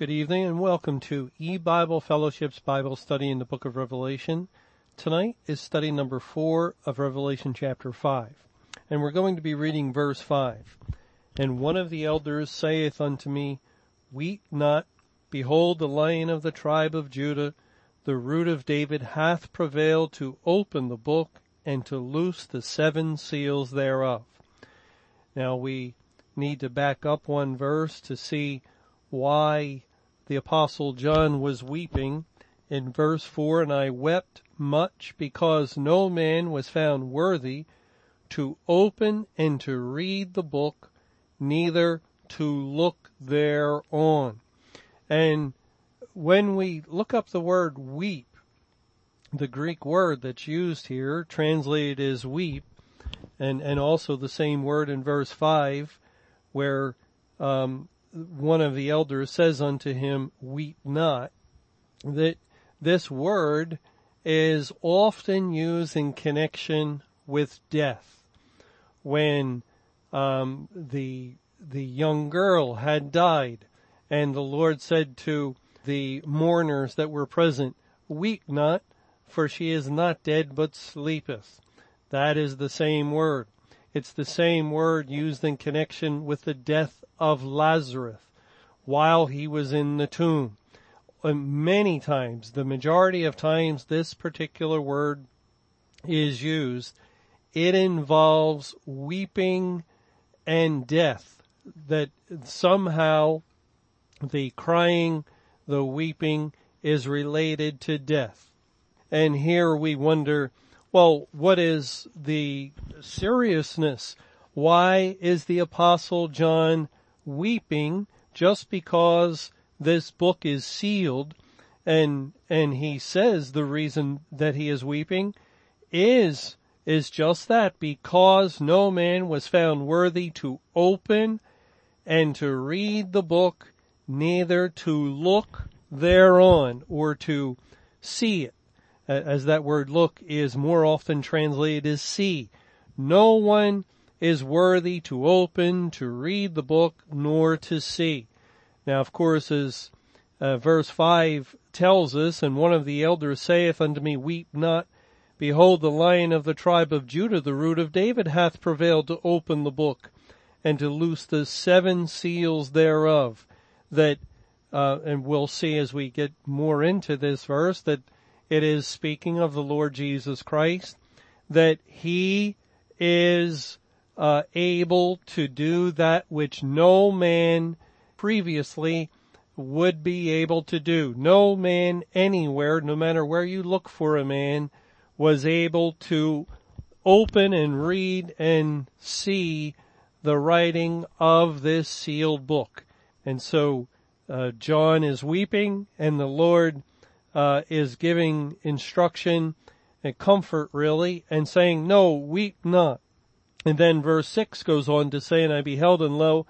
Good evening and welcome to E-Bible Fellowship's Bible study in the book of Revelation. Tonight is study number four of Revelation chapter five. And we're going to be reading verse five. And one of the elders saith unto me, Weep not, behold the lion of the tribe of Judah, the root of David hath prevailed to open the book and to loose the seven seals thereof. Now we need to back up one verse to see why the apostle John was weeping in verse 4, and I wept much because no man was found worthy to open and to read the book, neither to look thereon. And when we look up the word weep, the Greek word that's used here, translated as weep, and, and also the same word in verse 5, where um, one of the elders says unto him, weep not, that this word is often used in connection with death. When um, the the young girl had died, and the Lord said to the mourners that were present, "Weep not, for she is not dead, but sleepeth." That is the same word. It's the same word used in connection with the death of Lazarus while he was in the tomb. Many times, the majority of times this particular word is used, it involves weeping and death. That somehow the crying, the weeping is related to death. And here we wonder, well, what is the seriousness? Why is the apostle John weeping just because this book is sealed and, and he says the reason that he is weeping is, is just that because no man was found worthy to open and to read the book, neither to look thereon or to see it as that word look is more often translated as see. No one is worthy to open, to read the book, nor to see. Now, of course, as uh, verse 5 tells us, and one of the elders saith unto me, Weep not, behold the lion of the tribe of Judah, the root of David, hath prevailed to open the book and to loose the seven seals thereof. That, uh, and we'll see as we get more into this verse that it is speaking of the Lord Jesus Christ, that he is uh, able to do that which no man previously would be able to do. No man anywhere, no matter where you look for a man, was able to open and read and see the writing of this sealed book. And so uh, John is weeping and the Lord uh, is giving instruction and comfort really and saying, no, weep not. And then verse six goes on to say, and I beheld and lo,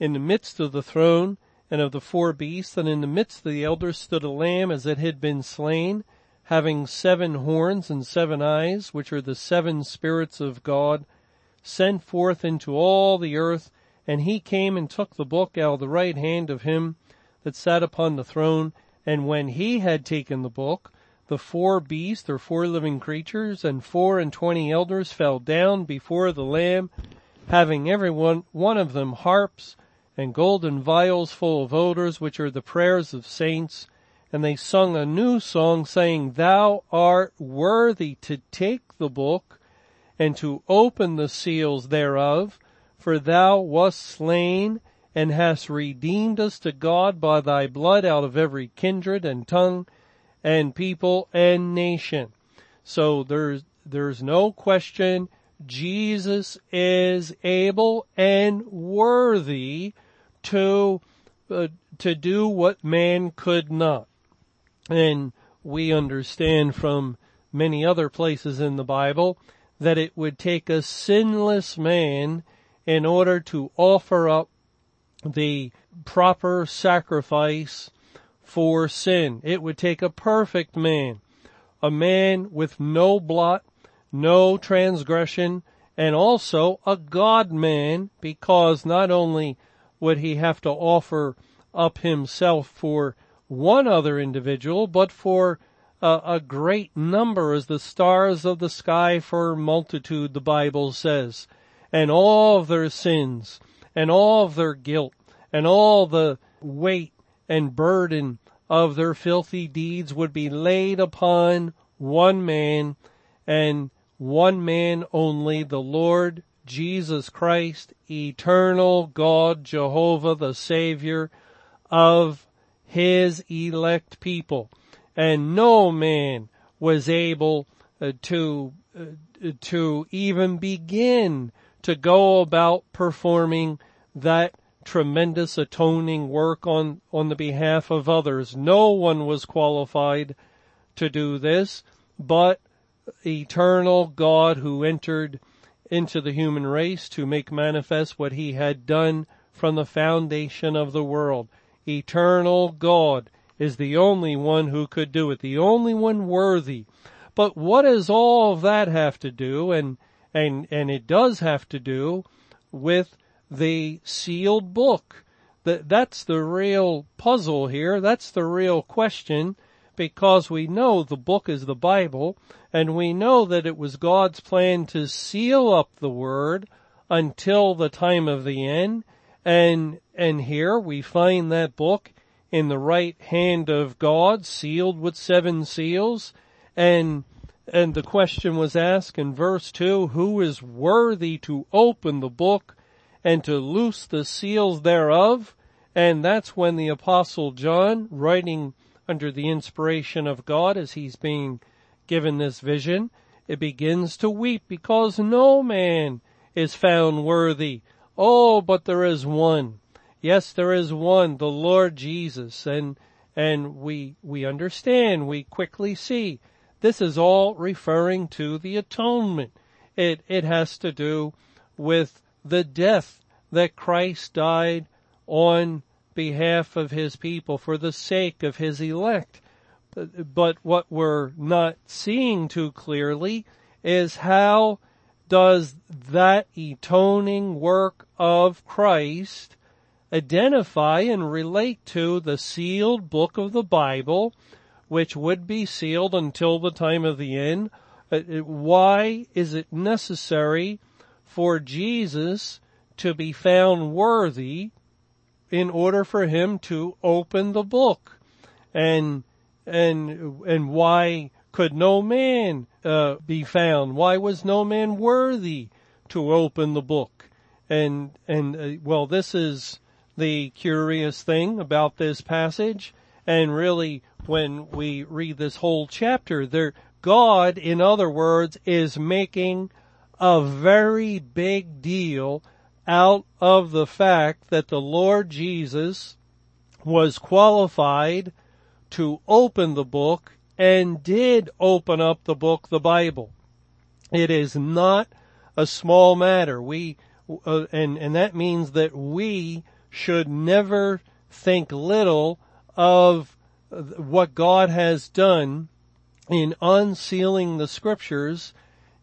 in the midst of the throne and of the four beasts and in the midst of the elders stood a lamb as it had been slain, having seven horns and seven eyes, which are the seven spirits of God, sent forth into all the earth, and he came and took the book out of the right hand of him that sat upon the throne, and when he had taken the book, the four beasts or four living creatures and four and twenty elders fell down before the Lamb, having every one, one of them harps and golden vials full of odors, which are the prayers of saints. And they sung a new song saying, Thou art worthy to take the book and to open the seals thereof, for thou wast slain and hast redeemed us to God by thy blood out of every kindred and tongue and people and nation. So there's, there's no question Jesus is able and worthy to, uh, to do what man could not. And we understand from many other places in the Bible that it would take a sinless man in order to offer up the proper sacrifice for sin. It would take a perfect man, a man with no blot, no transgression, and also a God man because not only would he have to offer up himself for one other individual, but for a, a great number as the stars of the sky for multitude, the Bible says, and all of their sins and all of their guilt and all the weight and burden of their filthy deeds would be laid upon one man and one man only, the Lord Jesus Christ, eternal God, Jehovah, the Savior of His elect people. And no man was able uh, to, uh, to even begin to go about performing that tremendous atoning work on, on the behalf of others. No one was qualified to do this, but eternal God who entered into the human race to make manifest what he had done from the foundation of the world. Eternal God is the only one who could do it, the only one worthy. But what does all of that have to do? And, and, and it does have to do with the sealed book. That, that's the real puzzle here. That's the real question because we know the book is the Bible and we know that it was God's plan to seal up the word until the time of the end. And, and here we find that book in the right hand of God, sealed with seven seals. And, and the question was asked in verse two, who is worthy to open the book and to loose the seals thereof. And that's when the apostle John, writing under the inspiration of God as he's being given this vision, it begins to weep because no man is found worthy. Oh, but there is one. Yes, there is one, the Lord Jesus. And, and we, we understand, we quickly see this is all referring to the atonement. It, it has to do with the death that Christ died on behalf of his people for the sake of his elect. But what we're not seeing too clearly is how does that atoning work of Christ identify and relate to the sealed book of the Bible, which would be sealed until the time of the end? Uh, why is it necessary for Jesus to be found worthy in order for him to open the book. And, and, and why could no man, uh, be found? Why was no man worthy to open the book? And, and, uh, well, this is the curious thing about this passage. And really, when we read this whole chapter, there, God, in other words, is making a very big deal out of the fact that the Lord Jesus was qualified to open the book and did open up the book, the Bible. It is not a small matter. We, uh, and, and that means that we should never think little of what God has done in unsealing the scriptures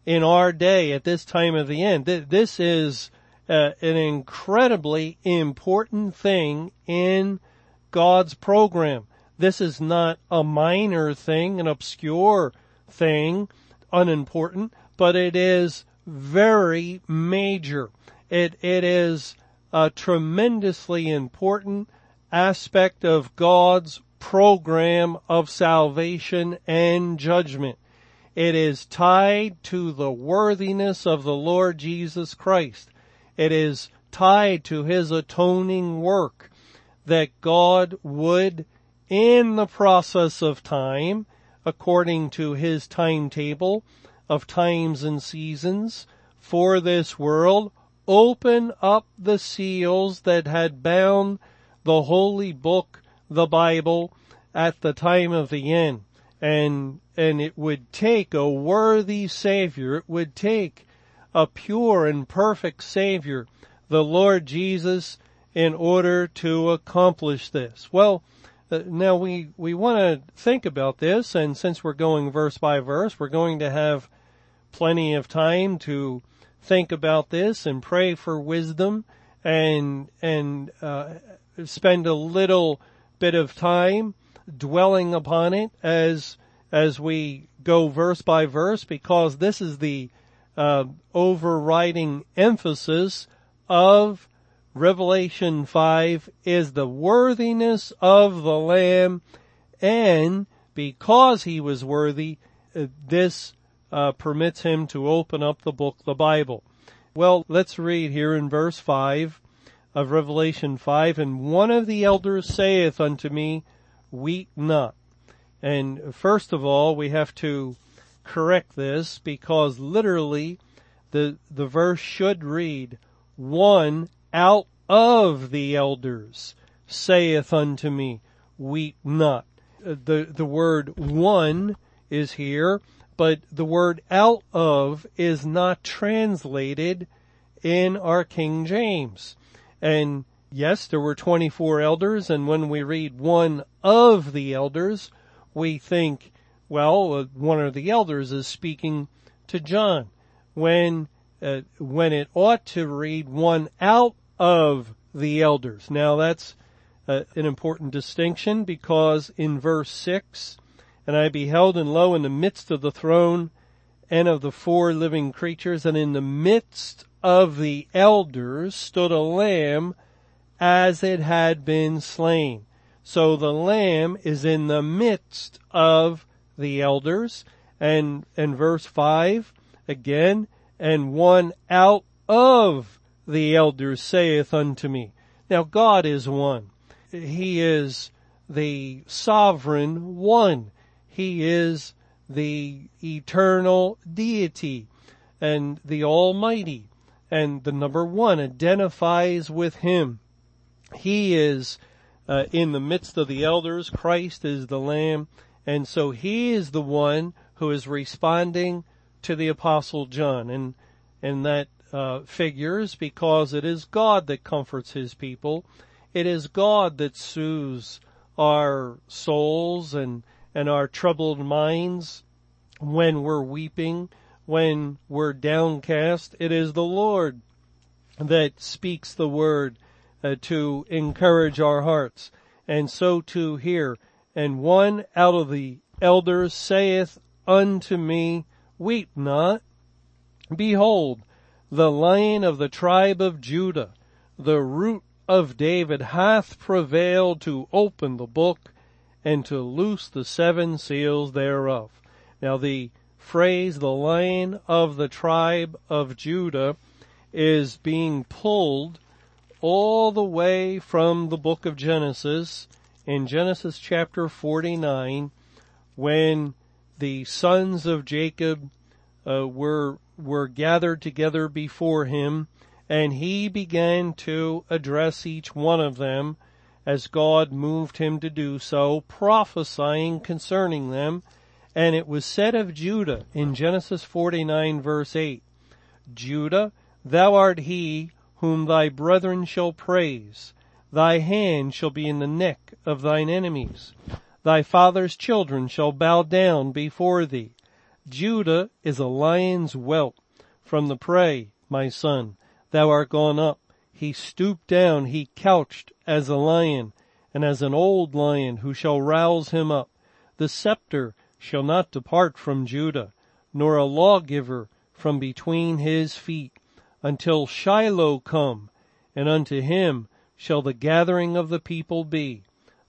in our day at this time of the end. This is uh, an incredibly important thing in God's program. This is not a minor thing, an obscure thing, unimportant, but it is very major. It, it is a tremendously important aspect of God's program of salvation and judgment. It is tied to the worthiness of the Lord Jesus Christ. It is tied to his atoning work that God would, in the process of time, according to his timetable of times and seasons for this world, open up the seals that had bound the holy book, the Bible, at the time of the end. And, and it would take a worthy Savior, it would take a pure and perfect Savior, the Lord Jesus, in order to accomplish this. Well, uh, now we, we want to think about this, and since we're going verse by verse, we're going to have plenty of time to think about this and pray for wisdom and, and, uh, spend a little bit of time dwelling upon it as as we go verse by verse because this is the uh, overriding emphasis of Revelation 5 is the worthiness of the Lamb and because he was worthy, uh, this uh, permits him to open up the book, the Bible. Well, let's read here in verse 5 of Revelation 5, and one of the elders saith unto me, weep not. And first of all, we have to correct this because literally the, the verse should read, one out of the elders saith unto me, weep not. Uh, the, the word one is here, but the word out of is not translated in our King James. And yes, there were 24 elders, and when we read one of the elders, we think, well, uh, one of the elders is speaking to John. When, uh, when it ought to read one out of the elders. Now that's uh, an important distinction because in verse 6, and I beheld and lo in the midst of the throne and of the four living creatures and in the midst of the elders stood a lamb as it had been slain. So the lamb is in the midst of the elders and, and verse five again, and one out of the elders saith unto me. Now God is one. He is the sovereign one. He is the eternal deity and the almighty. And the number one identifies with him. He is uh, in the midst of the elders. Christ is the lamb. And so he is the one who is responding to the apostle John. And, and that, uh, figures because it is God that comforts his people it is God that soothes our souls and, and our troubled minds when we're weeping, when we're downcast. It is the Lord that speaks the word uh, to encourage our hearts. And so too here. And one out of the elders saith unto me, weep not. Behold, the lion of the tribe of Judah, the root of David hath prevailed to open the book and to loose the seven seals thereof. Now the phrase, the lion of the tribe of Judah, is being pulled all the way from the book of Genesis in Genesis chapter 49 when the sons of Jacob uh, were were gathered together before him and he began to address each one of them as God moved him to do so, prophesying concerning them. And it was said of Judah in Genesis 49 verse 8, Judah, thou art he whom thy brethren shall praise. Thy hand shall be in the neck of thine enemies. Thy father's children shall bow down before thee. Judah is a lion's whelp from the prey, my son thou art gone up. He stooped down, he couched as a lion, and as an old lion who shall rouse him up. The scepter shall not depart from Judah, nor a lawgiver from between his feet, until Shiloh come, and unto him shall the gathering of the people be,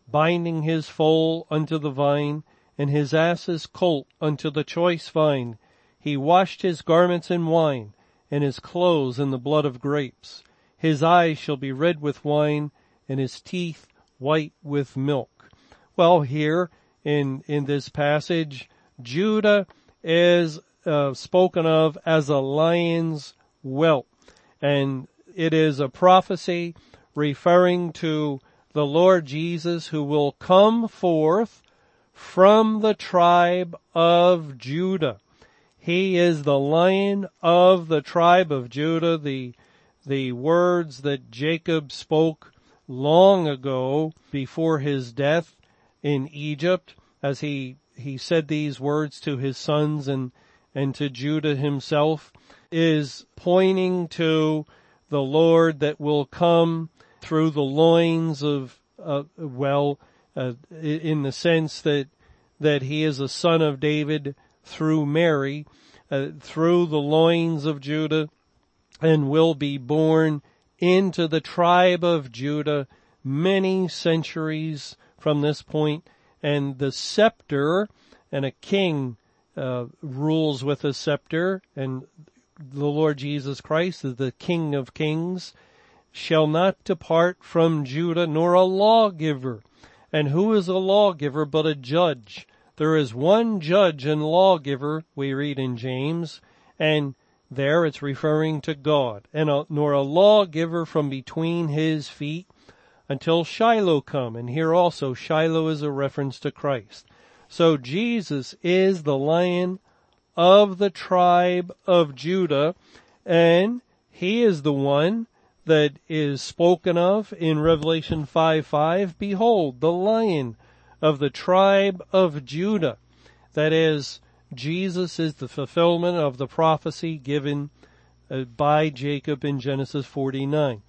binding his foal unto the vine, and his ass's colt unto the choice vine. He washed his garments in wine, and his clothes in the blood of grapes. His eyes shall be red with wine, and his teeth white with milk. Well, here in in this passage, Judah is uh, spoken of as a lion's whelp, and it is a prophecy referring to the Lord Jesus who will come forth from the tribe of Judah. He is the lion of the tribe of Judah, the, the words that Jacob spoke long ago before his death in Egypt as he, he said these words to his sons and, and to Judah himself is pointing to the Lord that will come through the loins of, uh, well, uh, in the sense that, that he is a son of David through Mary, uh, through the loins of Judah, and will be born into the tribe of Judah many centuries from this point, and the scepter, and a king uh, rules with a scepter, and the Lord Jesus Christ is the King of kings, shall not depart from Judah, nor a lawgiver. And who is a lawgiver but a judge? There is one judge and lawgiver, we read in James, and there it's referring to God, and a, nor a lawgiver from between his feet until Shiloh come. And here also Shiloh is a reference to Christ. So Jesus is the lion of the tribe of Judah and he is the one that is spoken of in Revelation 5 5. Behold, the lion of the tribe of Judah. That is, Jesus is the fulfillment of the prophecy given uh, by Jacob in Genesis 49.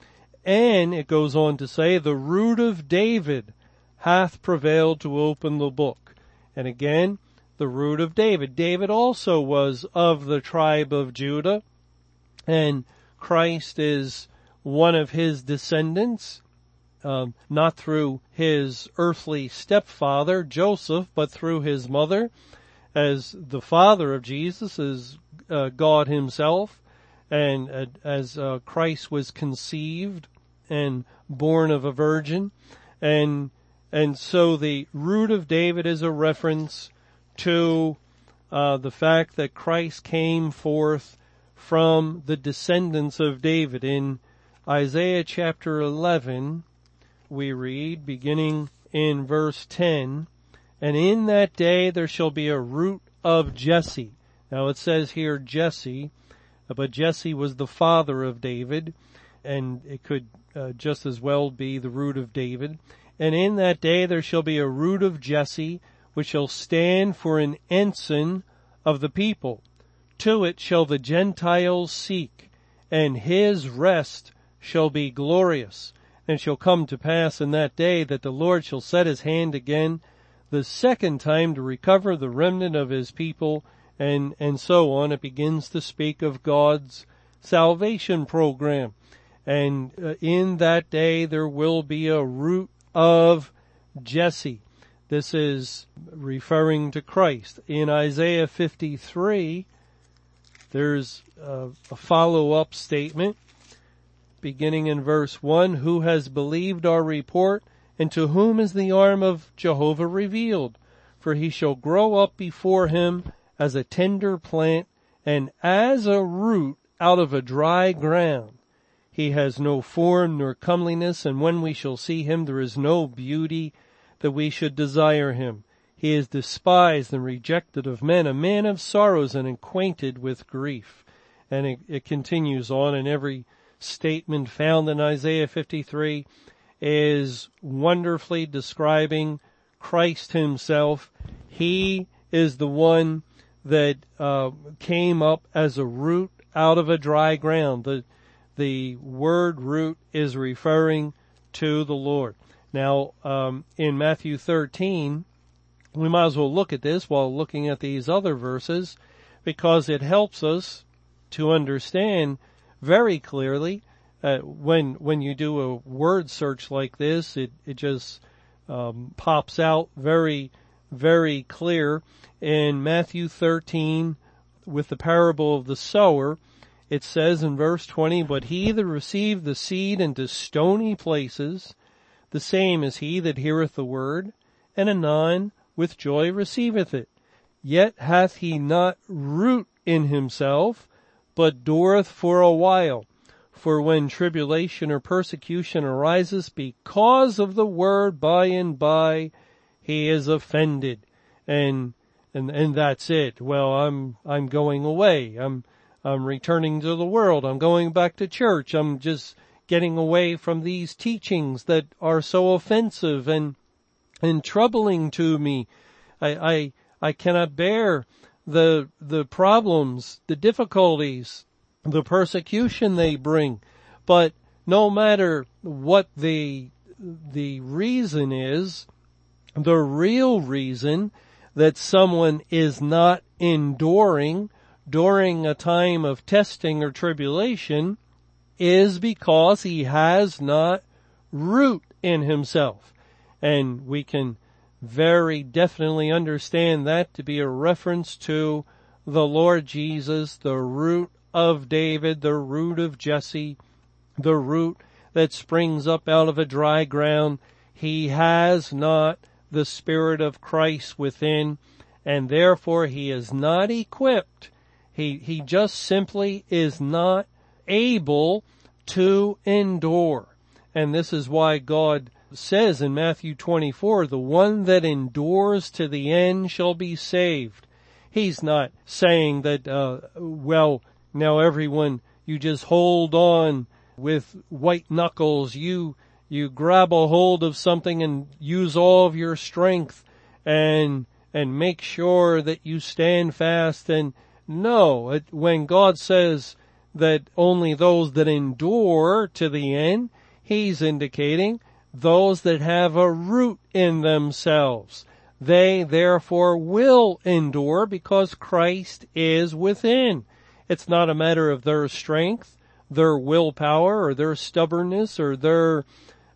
And it goes on to say, the root of David hath prevailed to open the book. And again, the root of David. David also was of the tribe of Judah, and Christ is one of his descendants, um, not through his earthly stepfather, Joseph, but through his mother, as the father of Jesus is uh, God himself, and uh, as uh, Christ was conceived and born of a virgin, and and so the root of David is a reference to uh, the fact that Christ came forth from the descendants of David. In Isaiah chapter 11, we read, beginning in verse 10, and in that day there shall be a root of Jesse. Now it says here Jesse, but Jesse was the father of David, and it could uh, just as well be the root of David. And in that day there shall be a root of Jesse, which shall stand for an ensign of the people. To it shall the Gentiles seek, and his rest shall be glorious. And shall come to pass in that day that the Lord shall set his hand again the second time to recover the remnant of his people and, and so on. It begins to speak of God's salvation program. And uh, in that day there will be a root of Jesse. This is referring to Christ. In Isaiah 53, there's a, a follow-up statement beginning in verse 1, who has believed our report and to whom is the arm of Jehovah revealed? For he shall grow up before him as a tender plant and as a root out of a dry ground. He has no form nor comeliness and when we shall see him there is no beauty that we should desire him. He is despised and rejected of men, a man of sorrows and acquainted with grief. And it, it continues on and every statement found in Isaiah 53 is wonderfully describing Christ himself. He is the one that uh, came up as a root out of a dry ground. The the word root is referring to the Lord. Now, um, in Matthew 13, we might as well look at this while looking at these other verses because it helps us to understand very clearly uh, when when you do a word search like this, it it just um, pops out very very clear in Matthew 13 with the parable of the sower. It says in verse 20, but he that received the seed into stony places the same is he that heareth the word, and anon with joy receiveth it. Yet hath he not root in himself, but dureth for a while. For when tribulation or persecution arises because of the word by and by, he is offended. And, and, and that's it. Well, I'm, I'm going away. I'm, I'm returning to the world. I'm going back to church. I'm just getting away from these teachings that are so offensive and and troubling to me. I I, I cannot bear the the problems, the difficulties, the persecution they bring. But no matter what the, the reason is, the real reason that someone is not enduring during a time of testing or tribulation is because he has not root in himself. And we can very definitely understand that to be a reference to the Lord Jesus, the root of David, the root of Jesse, the root that springs up out of a dry ground. He has not the Spirit of Christ within, and therefore he is not equipped. He, he just simply is not able to endure. And this is why God says in Matthew 24, the one that endures to the end shall be saved. He's not saying that, uh, well, now everyone, you just hold on with white knuckles. You, you grab a hold of something and use all of your strength and, and make sure that you stand fast. And no, it, when God says that only those that endure to the end, He's indicating those that have a root in themselves. They therefore will endure because Christ is within. It's not a matter of their strength, their willpower, or their stubbornness, or their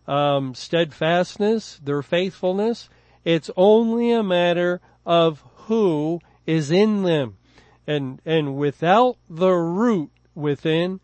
um, steadfastness, their faithfulness. It's only a matter of who is in them. And, and without the root within,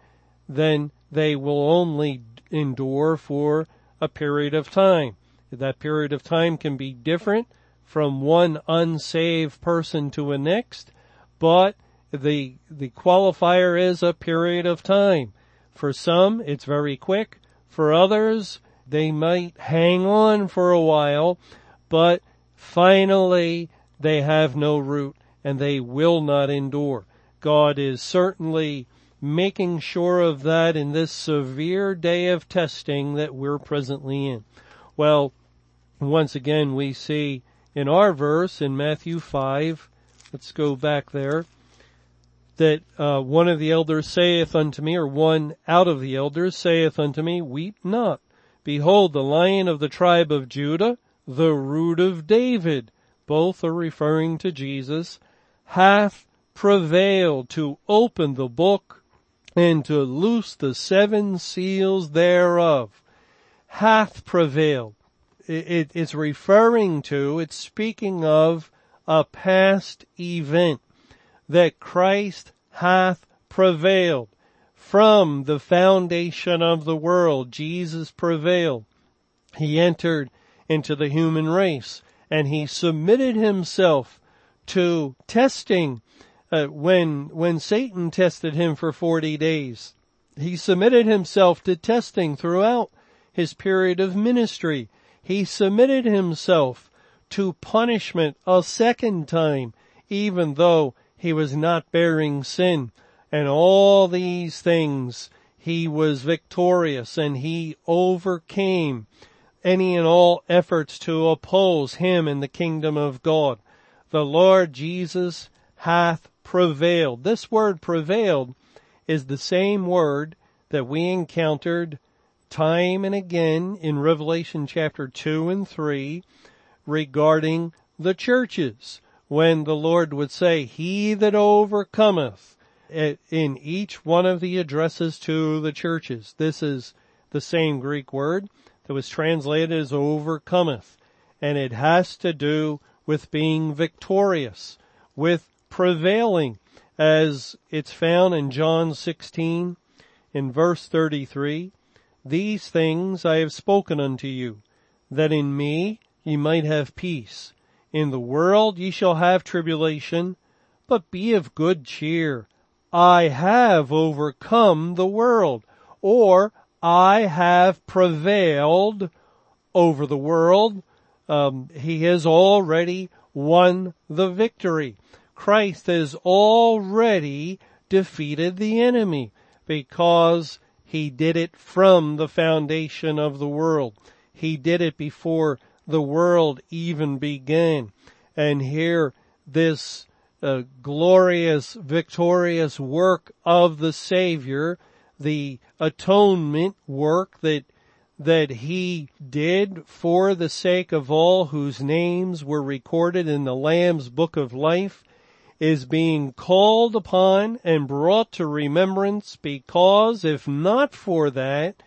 then they will only endure for a period of time. That period of time can be different from one unsaved person to a next, but the, the qualifier is a period of time. For some, it's very quick. For others, they might hang on for a while, but finally they have no root and they will not endure. God is certainly making sure of that in this severe day of testing that we're presently in. Well, once again we see in our verse in Matthew 5, let's go back there, that uh, one of the elders saith unto me, or one out of the elders saith unto me, Weep not. Behold, the lion of the tribe of Judah, the root of David, both are referring to Jesus, hath prevailed to open the book and to loose the seven seals thereof hath prevailed. It, it's referring to, it's speaking of a past event that Christ hath prevailed. From the foundation of the world, Jesus prevailed. He entered into the human race and he submitted himself to testing uh, when when Satan tested him for 40 days. He submitted himself to testing throughout his period of ministry. He submitted himself to punishment a second time, even though he was not bearing sin. And all these things he was victorious and he overcame any and all efforts to oppose him in the kingdom of God. The Lord Jesus hath prevailed. This word prevailed is the same word that we encountered time and again in Revelation chapter 2 and 3 regarding the churches when the Lord would say, he that overcometh in each one of the addresses to the churches. This is the same Greek word that was translated as overcometh and it has to do with being victorious, with prevailing as it's found in John 16 in verse 33. These things I have spoken unto you, that in me ye might have peace. In the world ye shall have tribulation, but be of good cheer. I have overcome the world, or I have prevailed over the world. Um, he has already won the victory. Christ has already defeated the enemy because he did it from the foundation of the world. He did it before the world even began. And here this uh, glorious, victorious work of the Savior, the atonement work that that he did for the sake of all whose names were recorded in the Lamb's book of life is being called upon and brought to remembrance because if not for that,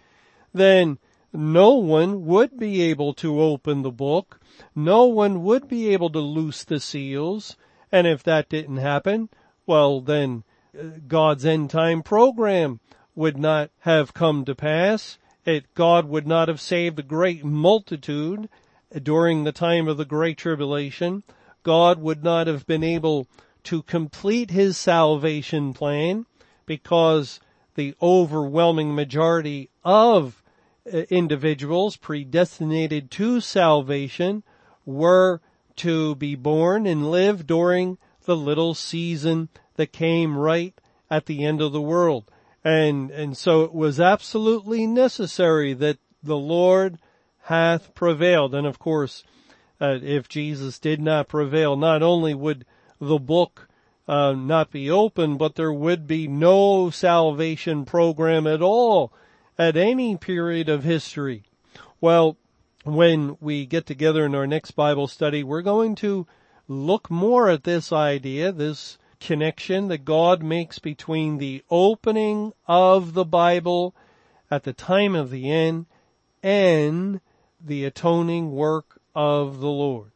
then no one would be able to open the book. No one would be able to loose the seals. And if that didn't happen, well then uh, God's end time program would not have come to pass. It, God would not have saved a great multitude during the time of the Great Tribulation. God would not have been able to complete his salvation plan because the overwhelming majority of uh, individuals predestinated to salvation were to be born and live during the little season that came right at the end of the world. And, and so it was absolutely necessary that the Lord hath prevailed. And of course, uh, if Jesus did not prevail, not only would the book uh, not be open, but there would be no salvation program at all at any period of history. Well, when we get together in our next Bible study, we're going to look more at this idea, this connection that God makes between the opening of the Bible at the time of the end and the atoning work of the Lord.